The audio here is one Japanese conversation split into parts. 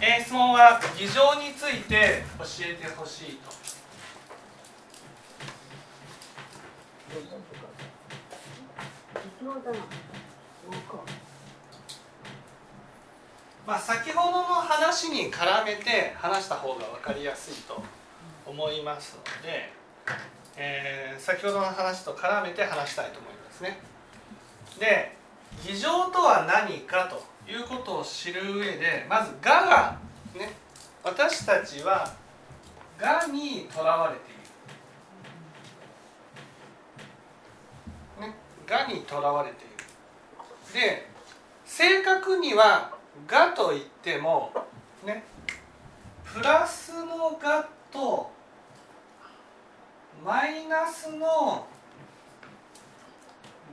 え、質問は議場について教えてほしいと。まあ、先ほどの話に絡めて話した方が分かりやすいと思いますので、えー、先ほどの話と絡めて話したいと思いますね。で議場とは何かということを知る上でまず「我が」ね私たちは「我」にとらわれている。ね「我」にとらわれている。で正確には「我」といってもねプラスの「我」とマイナスの「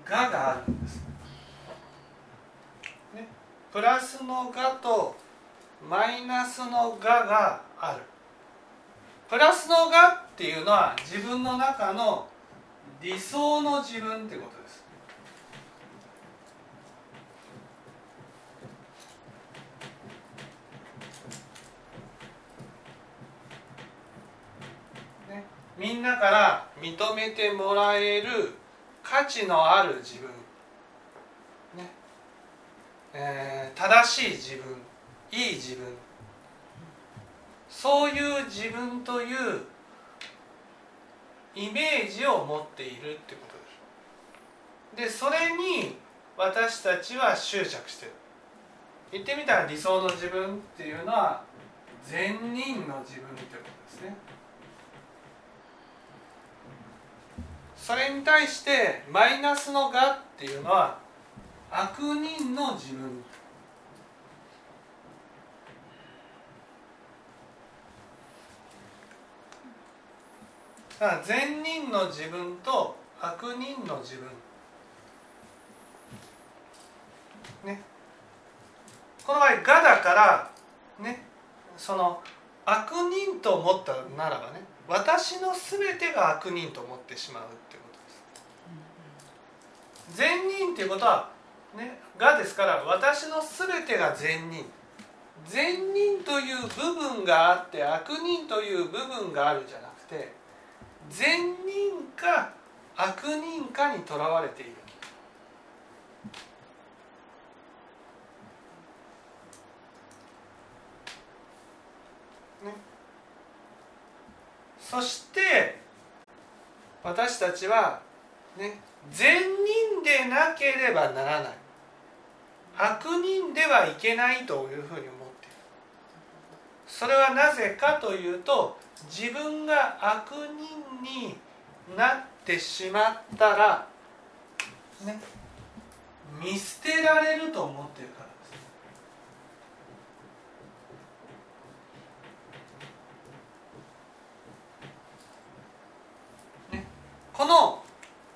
我」があるんです。ね、プラスの「我」とマイナスの「我」がある。プラスの「我」っていうのは自分の中の理想の自分ってことです。みんなから認めてもらえる価値のある自分、えー、正しい自分いい自分そういう自分というイメージを持っているってことです。でそれに私たちは執着してる。言ってみたら理想の自分っていうのは善人の自分ってことですね。それに対してマイナスの「が」っていうのは悪人の自分。だから善人の自分と悪人の自分。ね。この場合「が」だからねその悪人と思ったならばね私の全てが悪人と思ってしまうってことです。善人っていうことはねがですから私の全てが善人。善人という部分があって悪人という部分があるじゃなくて善人か悪人かにとらわれている。そして私たちはね善人でなければならない。悪人ではいけないというふうに思っている。それはなぜかというと自分が悪人になってしまったらね見捨てられると思っているからです。この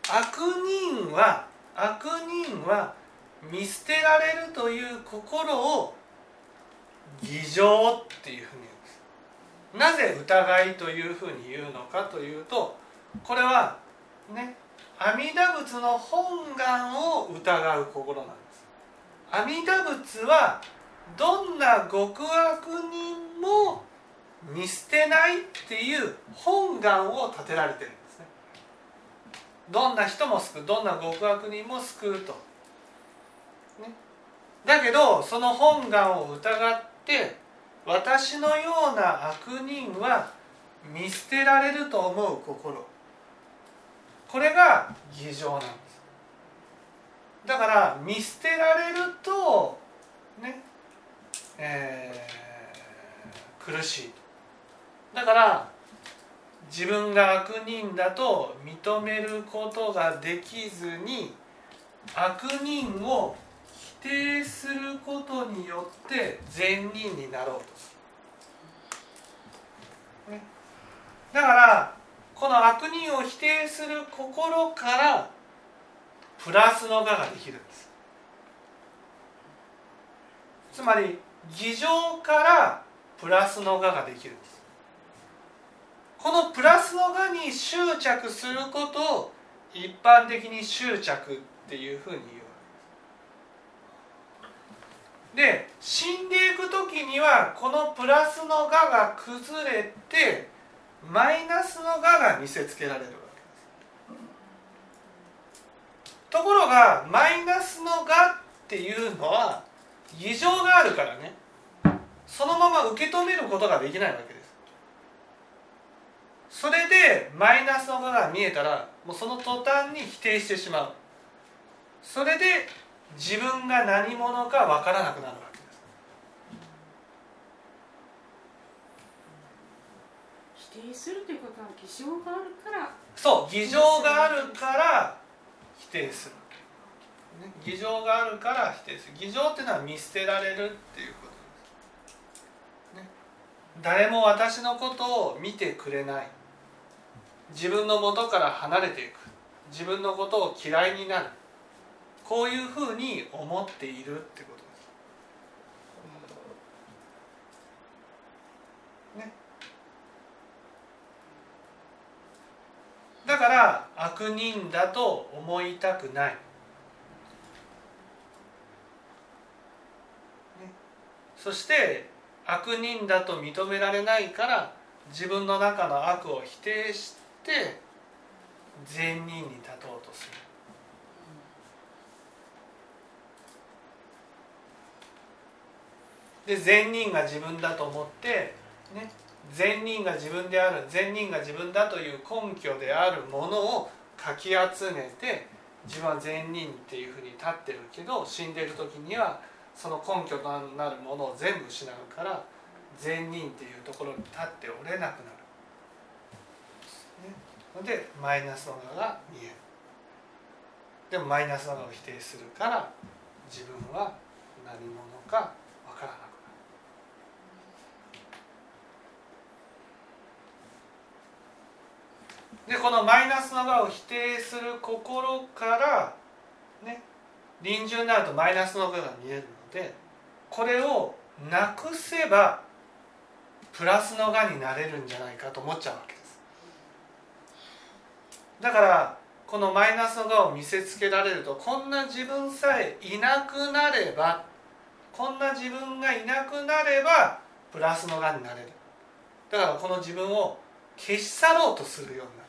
悪人は悪人は見捨てられるという心を偽情っていうふうに言うんです。なぜ疑いというふうに言うのかというとこれはね阿弥陀仏の本願を疑う心なんです。阿弥陀仏はどんな極悪人も見捨てないっていう本願を立てられてるんですね。どんな人も救うどんな極悪人も救うと。だけどその本願を疑って私のような悪人は見捨てられると思う心。これが偽情なんです。だから見捨てられるとねえー、苦しいだから自分が悪人だと認めることができずに悪人を否定することによって善人になろうとする、ね、だからこの悪人を否定する心からプラスの我ができるんです。つまり偽情からプラスの我ができるんです。このプラスのがに執着することを一般的に執着っていうふうに言うわけで。死んでいく時にはこのプラスのがが崩れてマイナスのがが見せつけられるわけです。ところがマイナスのがっていうのは異常があるからね。そのまま受け止めることができないわけです。それでマイナスのがが見えたらもうその途端に否定してしまう。それで自分が何者か分からなくなるわけです。否定するということは偽証があるから。そう偽情があるから否定するね、偽情があるから否定する。偽情っていうのは見捨てられるっていうことです、ね、誰も私のことを見てくれない。自分の元から離れていく。自分のことを嫌いになるこういうふうに思っているってことです。ね、だから悪人だと思いたくない。そして悪人だと認められないから自分の中の悪を否定して善人に立とうとする。で善人が自分だと思ってね善人が自分である善人が自分だという根拠であるものをかき集めて自分は善人っていうふうに立ってるけど死んでる時にはその根拠となるものを全部失うから善人っていうところに立っておれなくなる。ね、でマイナスの側が見える。でもマイナスの側を否定するから自分は何者かわからなくなる。でこのマイナスの側を否定する心からね臨終になるとマイナスの側が見えるのでこれをなくせばプラスのがになれるんじゃないかと思っちゃうわけです。だからこのマイナスのがを見せつけられるとこんな自分さえいなくなればこんな自分がいなくなればプラスのがになれる。だからこの自分を消し去ろうとするようにな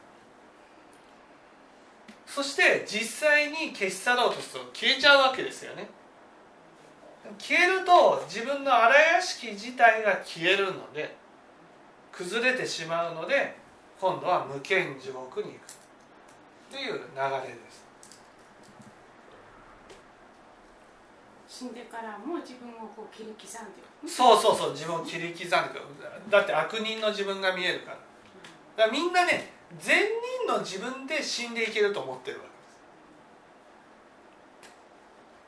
そして実際に消し去ろうとすると消えちゃうわけですよね。消えると自分の荒屋敷自体が消えるので崩れてしまうので今度は無権地獄に行く。っていう流れです。死んでからも自分をこう切り刻んでる。そうそうそう自分を切り刻んでる。だって悪人の自分が見えるから。だからみんなね善人の自分で死んでいけると思ってるわ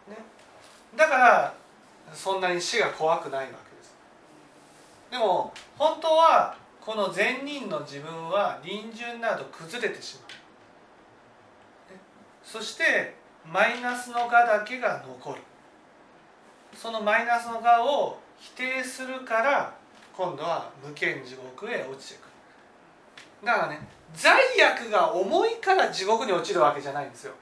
けです、ね、だからそんなに死が怖くないわけです。でも本当はこの善人の自分は臨終など崩れてしまう。そしてマイナスの我だけが残る。そのマイナスの我を否定するから今度は無権地獄へ落ちてくる。だからね罪悪が重いから地獄に落ちるわけじゃないんですよ。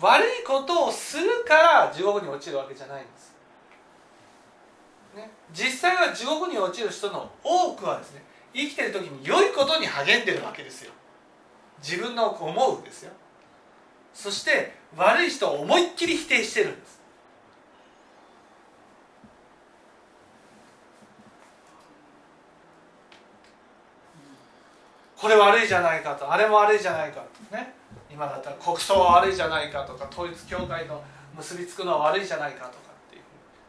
悪いことをするから地獄に落ちるわけじゃないんです。ね、実際は地獄に落ちる人の多くはですね生きてる時に良いことに励んでるわけですよ。自分の思うんですよ。そして悪い人を思いっきり否定してるんです。これ悪いじゃないかと。あれも悪いじゃないかと。ね。今だったら国葬は悪いじゃないかとか統一教会の結びつくのは悪いじゃないかとか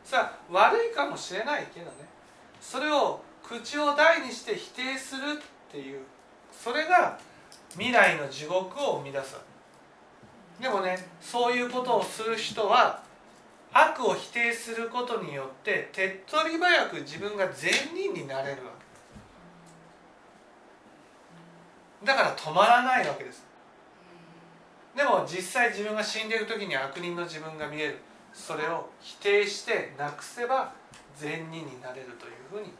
さあ悪いかもしれないけどね。それを口を大にして否定するっていう。それが未来の地獄を生み出す。でもねそういうことをする人は悪を否定することによって手っ取り早く自分が善人になれるわだから止まらないわけです。でも実際自分が死んでいる時に悪人の自分が見える。それを否定してなくせば善人になれるというふうに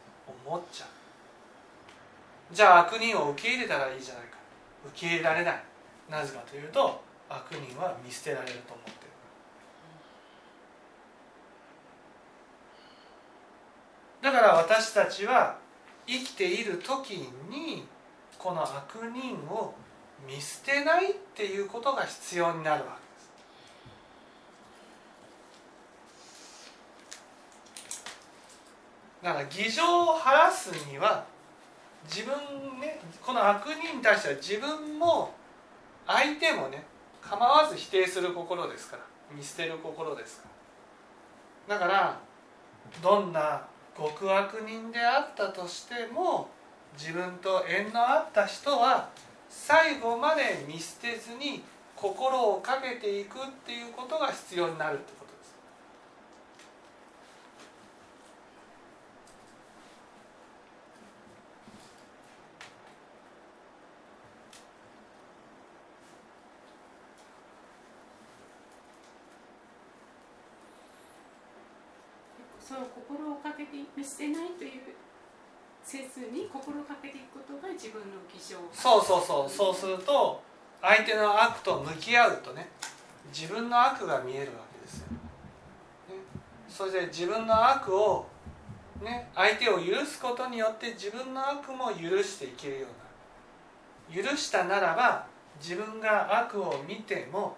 思っちゃう。じゃあ悪人を受け入れたらいいじゃないか。受け入れられない。なぜかというと悪人は見捨てられると思ってる。だから私たちは生きている時にこの悪人を見捨てないっていうことが必要になるわけです。だから偽情を晴らすには自分ねこの悪人に対しては自分も相手もね構わず否定する心ですから見捨てる心ですからだからどんな極悪人であったとしても自分と縁のあった人は最後まで見捨てずに心をかけていくっていうことが必要になるってことです。そう心をかけて見捨てないというせずに心をかけていくことが自分の偽証そうそうそうそうすると相手の悪と向き合うとね自分の悪が見えるわけですよ。ね、それで自分の悪を、ね、相手を許すことによって自分の悪も許していけるような許したならば自分が悪を見ても、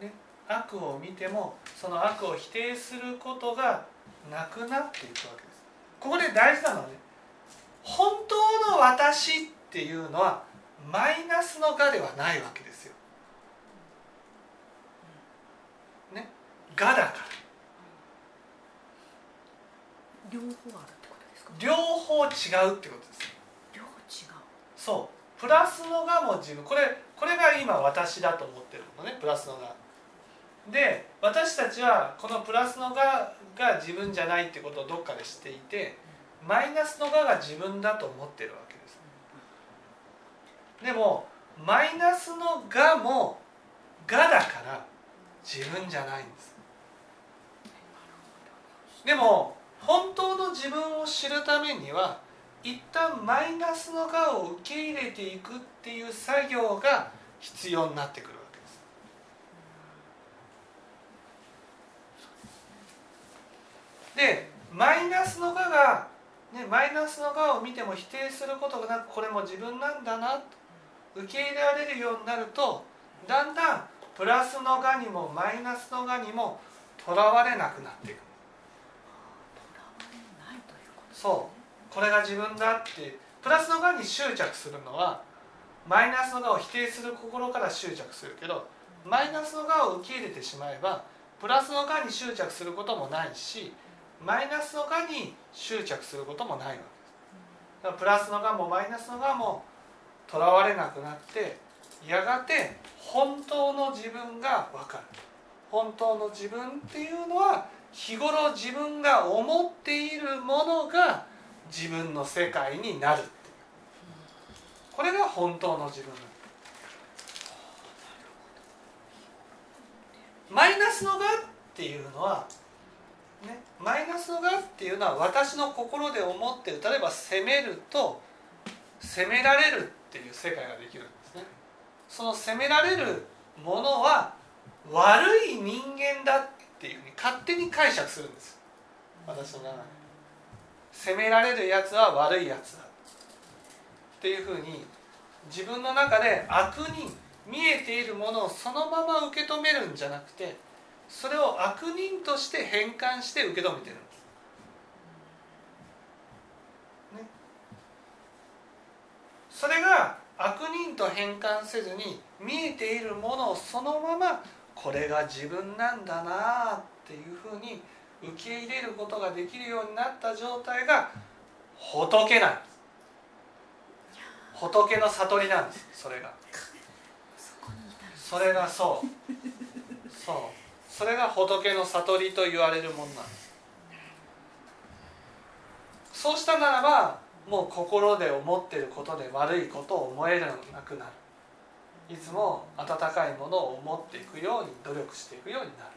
ね、悪を見てもその悪を否定することがなくなっていくわけです。ここで大事なのはね本当の私っていうのはマイナスの我ではないわけですよ。ね、我だから。両方あるってことですか？両方違うってことです。両方違う。そう。プラスの我も自分。これこれが今私だと思ってるのね。プラスの我。で私たちはこのプラスの我が自分じゃないってことをどっかで知っていてマイナスの我が自分だと思ってるわけです。でもマイナスの我も我だから自分じゃないんです。でも本当の自分を知るためには一旦マイナスの我を受け入れていくっていう作業が必要になってくるわけです。でマイナスの我が、ね、マイナスの我を見ても否定することがなくこれも自分なんだなと受け入れられるようになるとだんだんプラスの我にもマイナスの我にもとらわれなくなっていく。とらわれないということそうこれが自分だってプラスの側に執着するのはマイナスの側を否定する心から執着するけどマイナスの側を受け入れてしまえばプラスの側に執着することもないしマイナスの側に執着することもないわけです。だからプラスの側もマイナスの側もとらわれなくなってやがて本当の自分が分かる。本当の自分っていうのは日頃自分が思っているものが自分の世界になるっていう。これが本当の自分なんだマイナスの我っていうのは、ね、マイナスの我っていうのは私の心で思ってる例えば責めると責められるっていう世界ができるんですね。その責められるものは悪い人間だっていうふうに勝手に解釈するんです。私の中で。責められるやつは悪いやつだっていうふうに自分の中で悪人見えているものをそのまま受け止めるんじゃなくてそれを悪人として変換して受け止めてるんです。ね、それが悪人と変換せずに見えているものをそのままこれが自分なんだなっていうふうに受け入れることができるようになった状態が仏なんです。仏の悟りなんです。それが。それがそう。そうそれが仏の悟りと言われるものなんです。そうしたならばもう心で思っていることで悪いことを思えるなくなる。いつも温かいものを思っていくように努力していくようになる、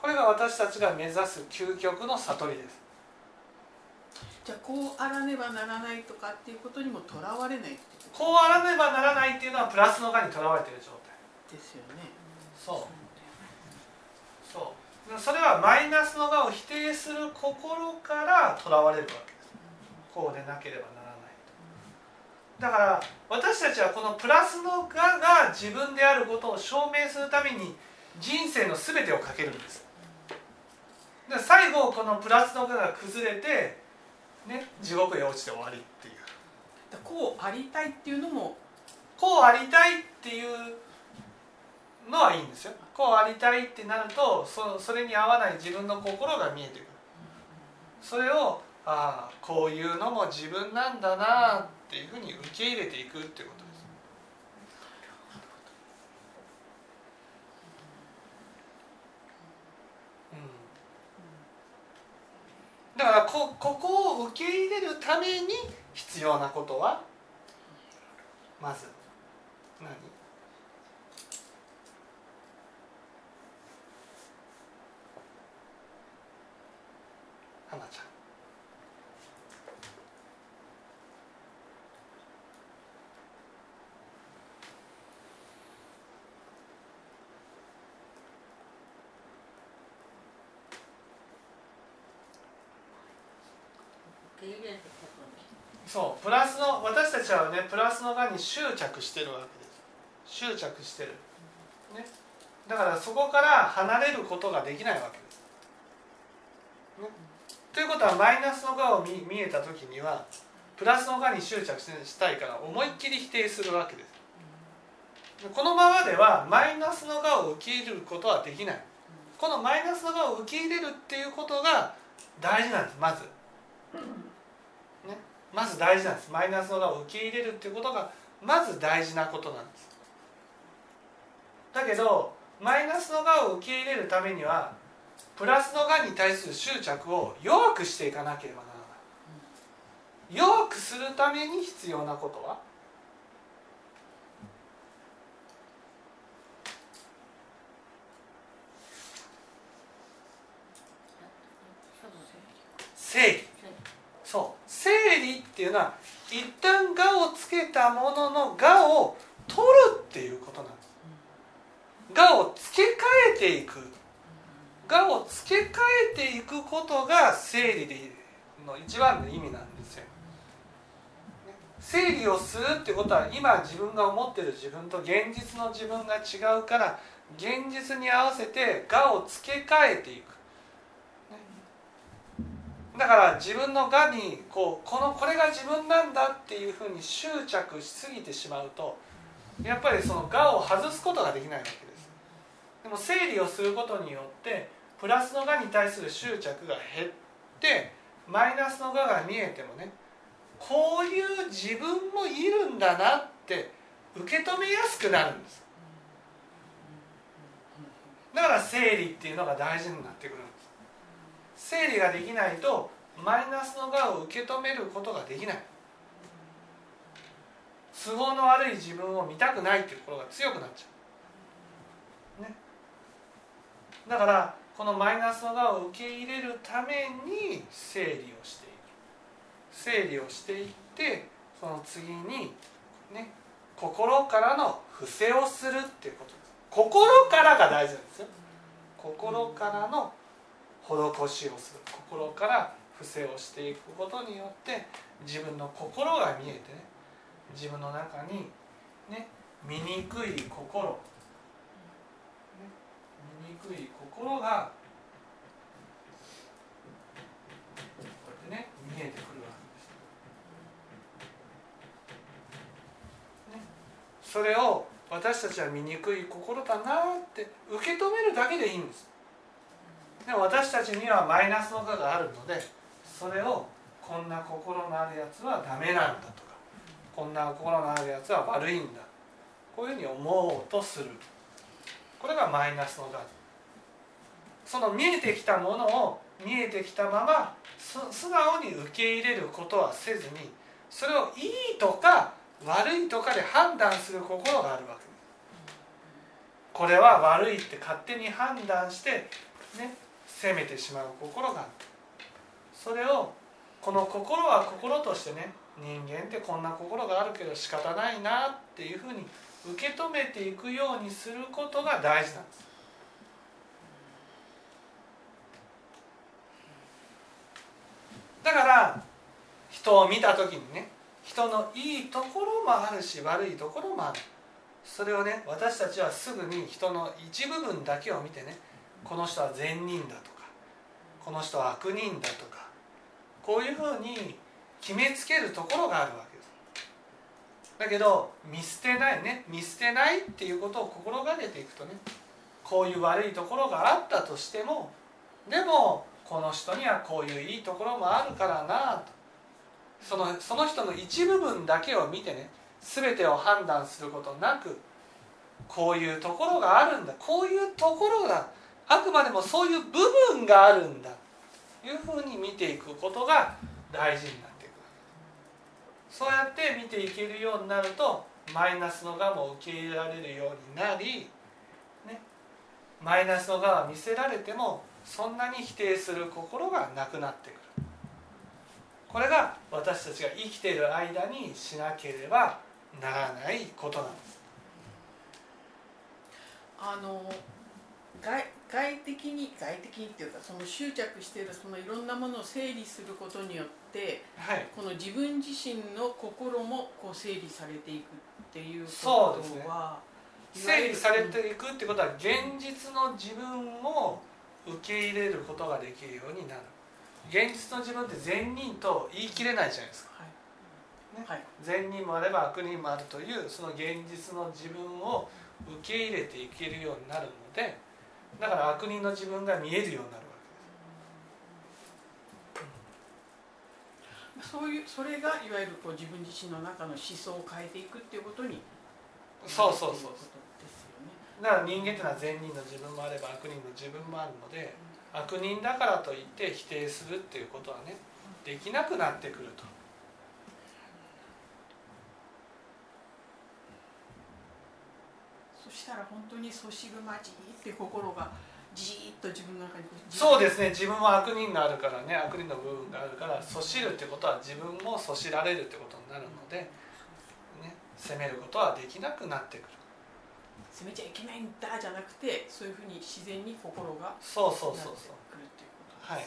これが私たちが目指す究極の悟りです。じゃあこうあらねばならないとかっていうことにもとらわれないってここうあらねばならないっていうのはプラスの側にとらわれている状態。とですよねそう。そう。それはマイナスの我を否定する心からとらわれるわけです。こうでなければならないと。だから私たちはこのプラスの我が自分であることを証明するために人生の全てをかけるんです。で最後このプラスの我が崩れて、ね、地獄へ落ちて終わりっていう。だこうありたいっていうのもこうありたいっていうのはいいんですよ。こうありたいってなるとそそれに合わない自分の心が見えてくる。それをああこういうのも自分なんだなっていうふうに受け入れていくっていうことですうんだからこここを受け入れるために必要なことはまず何？花ちゃん受け入れることにそうプラスの私たちはねプラスのがに執着してるわけです。執着してる、ね、だからそこから離れることができないわけです、ね、ということはマイナスのがを見見えた時にはプラスのがに執着したいから思いっきり否定するわけです。このままではマイナスのがを受け入れることはできない。このマイナスのがを受け入れるっていうことが大事なんですまず。まず大事なんです。マイナスの側を受け入れるっていうことがまず大事なことなんです。だけどマイナスの側を受け入れるためにはプラスの側に対する執着を弱くしていかなければならない。弱くするために必要なことは整理そう整理っていうのは一旦「我」をつけたものの「我」を取るっていうことなんです。我を付け替えていく我を付け替えていくことが整理での一番の意味なんですよ。整理をするってことは今自分が思ってる自分と現実の自分が違うから現実に合わせて我を付け替えていく。だから自分のがにこうこのこれが自分なんだっていうふうに執着しすぎてしまうとやっぱりそのがを外すことができないわけです。でも整理をすることによってプラスのがに対する執着が減ってマイナスのがが見えてもねこういう自分もいるんだなって受け止めやすくなるんです。だから整理っていうのが大事になってくるんです。整理ができないとマイナスの側を受け止めることができない。都合の悪い自分を見たくないっていうところが強くなっちゃう、ね、だからこのマイナスの側を受け入れるために整理をしていく。整理をしていってその次にね心からの伏せをするっていうこと。です心からが大事なんですよ。心からの施しをする心から伏せをしていくことによって自分の心が見えてね自分の中にね醜い心、醜い心がこうやってね見えてくるわけです。ね、それを私たちは醜い心だなって受け止めるだけでいいんです。でも私たちにはマイナスの我があるのでそれをこんな心のあるやつはダメなんだとかこんな心のあるやつは悪いんだこういうふうに思おうとする。これがマイナスの我その見えてきたものを見えてきたまま素直に受け入れることはせずにそれをいいとか悪いとかで判断する心があるわけ。これは悪いって勝手に判断してね責めてしまう心があそれをこの心は心としてね人間ってこんな心があるけど仕方ないなっていうふうに受け止めていくようにすることが大事なんです。だから人を見た時にね人のいいところもあるし悪いところもある。それをね私たちはすぐに人の一部分だけを見てねこの人は善人だと。この人は悪人だとかこういうふうに決めつけるところがあるわけです。だけど見捨てないね。見捨てないっていうことを心がけていくとねこういう悪いところがあったとしてもでもこの人にはこういういいところもあるからなと。そのその人の一部分だけを見てね全てを判断することなくこういうところがあるんだ。こういうところがあくまでもそういう部分があるんだというふうに見ていくことが大事になっていくそうやって見ていけるようになるとマイナスの側も受け入れられるようになり、ね、マイナスの側見せられてもそんなに否定する心がなくなってくる。これが私たちが生きている間にしなければならないことなんです。あの外外的に外的にっていうかその執着しているそのいろんなものを整理することによってはい。この自分自身の心もこう整理されていくっていうことそうですね。は整理されていくってことは現実の自分を受け入れることができるようになる。現実の自分って善人と言い切れないじゃないですか。はい。ね。はい。善人もあれば悪人もあるというその現実の自分を受け入れていけるようになるのでだから悪人の自分が見えるようになるわそういうそれがいわゆるこう自分自身の中の思想を変えていくっていうことにそうそうそうですよねだから人間っていうのは善人の自分もあれば悪人の自分もあるので悪人だからといって否定するっていうことはねできなくなってくるとそしたら本当にそしるまじって心がじーっと自分の中にそうですね。自分は悪人があるからね。悪人の部分があるからそしるってことは自分もそしられるってことになるので、ね、責めることはできなくなってくる。責めちゃいけないんだじゃなくてそういうふうに自然に心がそうそうそうそう。くるっていうことですはい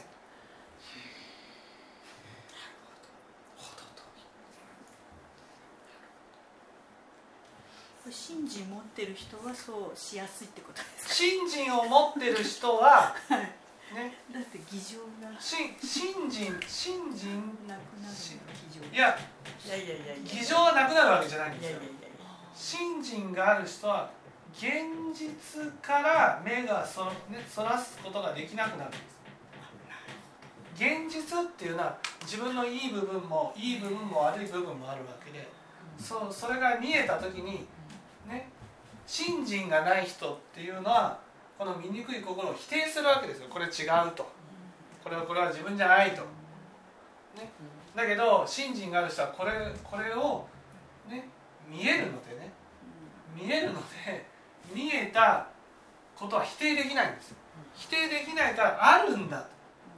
ほどと信心持ってる人はそうしやすいってことですか？信心を持ってる人はね。だって偽情が信信心信心なくなるし偽情。いやいやいやいやいや。偽情はなくなるわけじゃないんいですよ。やいやいやいや信心がある人は現実から目がそ,、ね、そらすことができなくなるんです。現実っていうのは自分のいい部分もいい部分も悪い部分もあるわけでそうそれが見えた時にね。信心がない人っていうのはこの醜い心を否定するわけですよ。これ違うと。これはこれは自分じゃないと、ね、だけど信心がある人はこれこれを、ね、見えるのでね。見えるので見えたことは否定できないんですよ。否定できないからあるんだ。と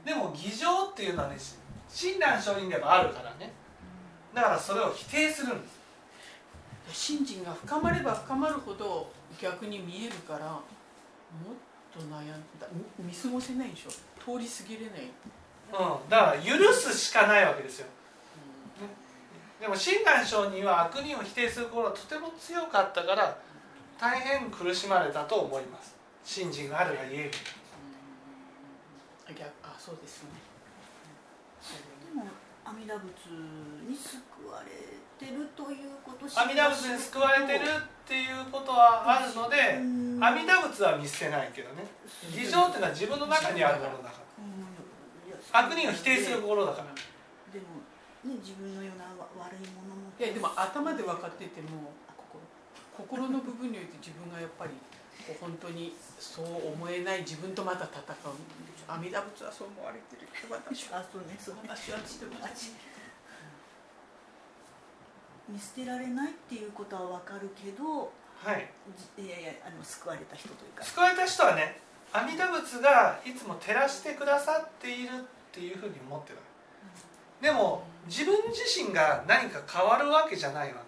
でも偽情っていうのはね親鸞上人でもあるからね。だからそれを否定するんです。信心が深まれば深まるほど逆に見えるからもっと悩んだ見見過ごせないでしょ。通り過ぎれない、うん、だから許すしかないわけですよ。でも親鸞上人は悪人を否定する心がとても強かったから大変苦しまれたと思います。信心があるが言えるあ逆あそうですね。でも阿弥陀仏に救われてるということ阿弥陀仏に救われてるっていうことはあるのでうん。阿弥陀仏は見捨てないけどね。偽情っていうのは自分の中にあるものだから。悪人を否定する心だから。でも、ね、自分のようなわ悪いものも。いやでも頭で分かってても心の部分において自分がやっぱり本当にそう思えない自分とまた戦う阿弥陀仏はそう思われてる。私はあそうね。そうね私はしてもあち見捨てられないっていうことはわかるけどはい。じいやいやあの救われた人というか。救われた人はね阿弥陀仏がいつも照らしてくださっているっていうふうに思ってるでも自分自身が何か変わるわけじゃないわけ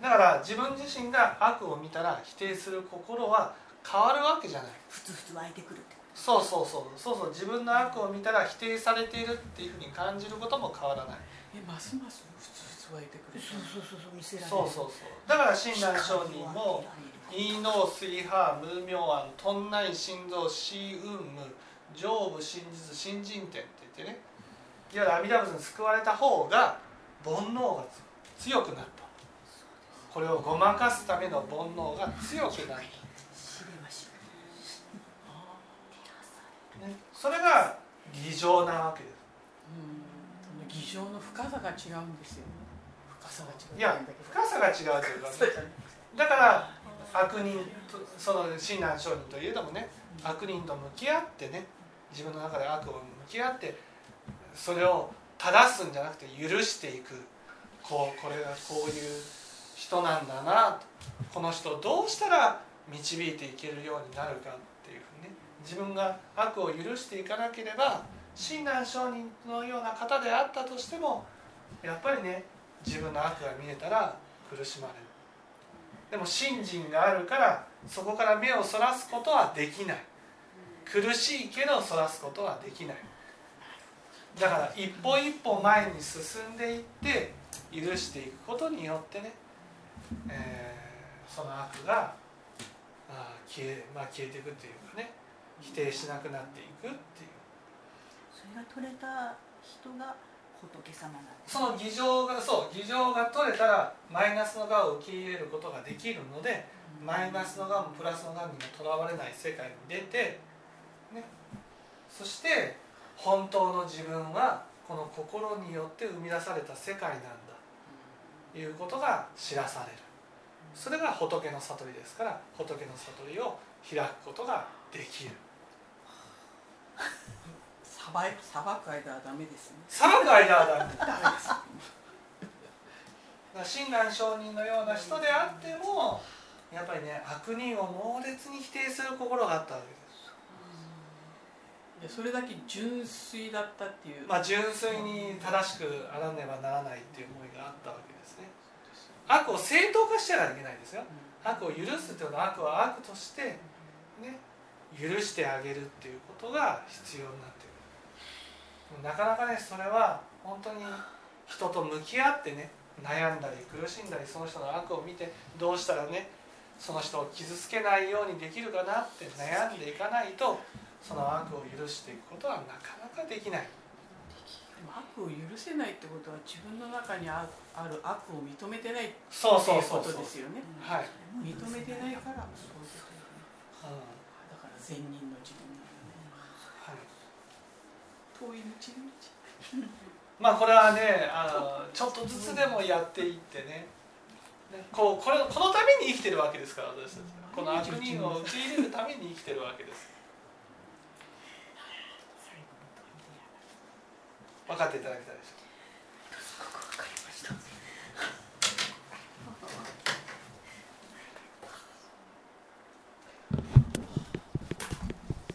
だから自分自身が悪を見たら否定する心は変わるわけじゃない。ふつふつ湧いてくるって。こそうそうそうそうそう。自分の悪を見たら否定されているっていうふうに感じることも変わらない。えますますふつふつ湧いてくる。そうそうそうそう。見せられる。そうそうそうだから親鸞上人も「イーノースイハー無明心臓シーウンム上部真実新人点」って言ってね。いわゆる阿弥陀仏に救われた方が煩悩が強くなったこれをごまかすための煩悩が強くなったね、それが偽情なわけです。偽情の深さが違うんですよ。ね深さが違ういや深さが違うというか、ね、だから悪人とその親鸞上人といえどもね悪人と向き合ってね自分の中で悪を向き合ってそれを正すんじゃなくて許していく。こうこれがこういう人なんだなとこの人をどうしたら導いていけるようになるかっていうふうにね自分が悪を許していかなければ親鸞上人のような方であったとしてもやっぱりね自分の悪が見えたら苦しまれるでも信心があるからそこから目をそらすことはできない。苦しいけどそらすことはできない。だから一歩一歩前に進んでいって許していくことによってね、えーその悪があー消え,、まあ、消えていくっていうかね否定しなくなっていくっていう。それが取れた人が仏様なんですその議場がそう議場が取れたらマイナスの側を受け入れることができるのでマイナスの側もプラスの側にもとらわれない世界に出て、ね、そして本当の自分はこの心によって生み出された世界なんだ。ということが知らされる。それが仏の悟りですから仏の悟りを開くことができる。さばいさばく間はダメですね。裁く間はダメ。だダメです。親鸞上人のような人であってもやっぱりね悪人を猛烈に否定する心があったわけです。いやそれだけ純粋だったっていう、まあ純粋に正しくあらねばならないっていう思いがあったわけです。ね悪を正当化してはいけないですよ。悪を許すっていうのは悪は悪としてね許してあげるっていうことが必要になってくる。なかなかねそれは本当に人と向き合ってね悩んだり苦しんだりその人の悪を見てどうしたらねその人を傷つけないようにできるかなって悩んでいかないとその悪を許していくことはなかなかできない悪を許せないってことは自分の中にあある悪を認めてないってそういうそうそうそうことですよねはい、認めてないからそういうことよね。うんだから善人の自分なのね。はい。遠い道の道まあこれはねあのちょっとずつでもやっていってね。ねこうこれこのために生きてるわけですから私たちこの悪人を受け入れるために生きてるわけです分かっていただけたでしょうか？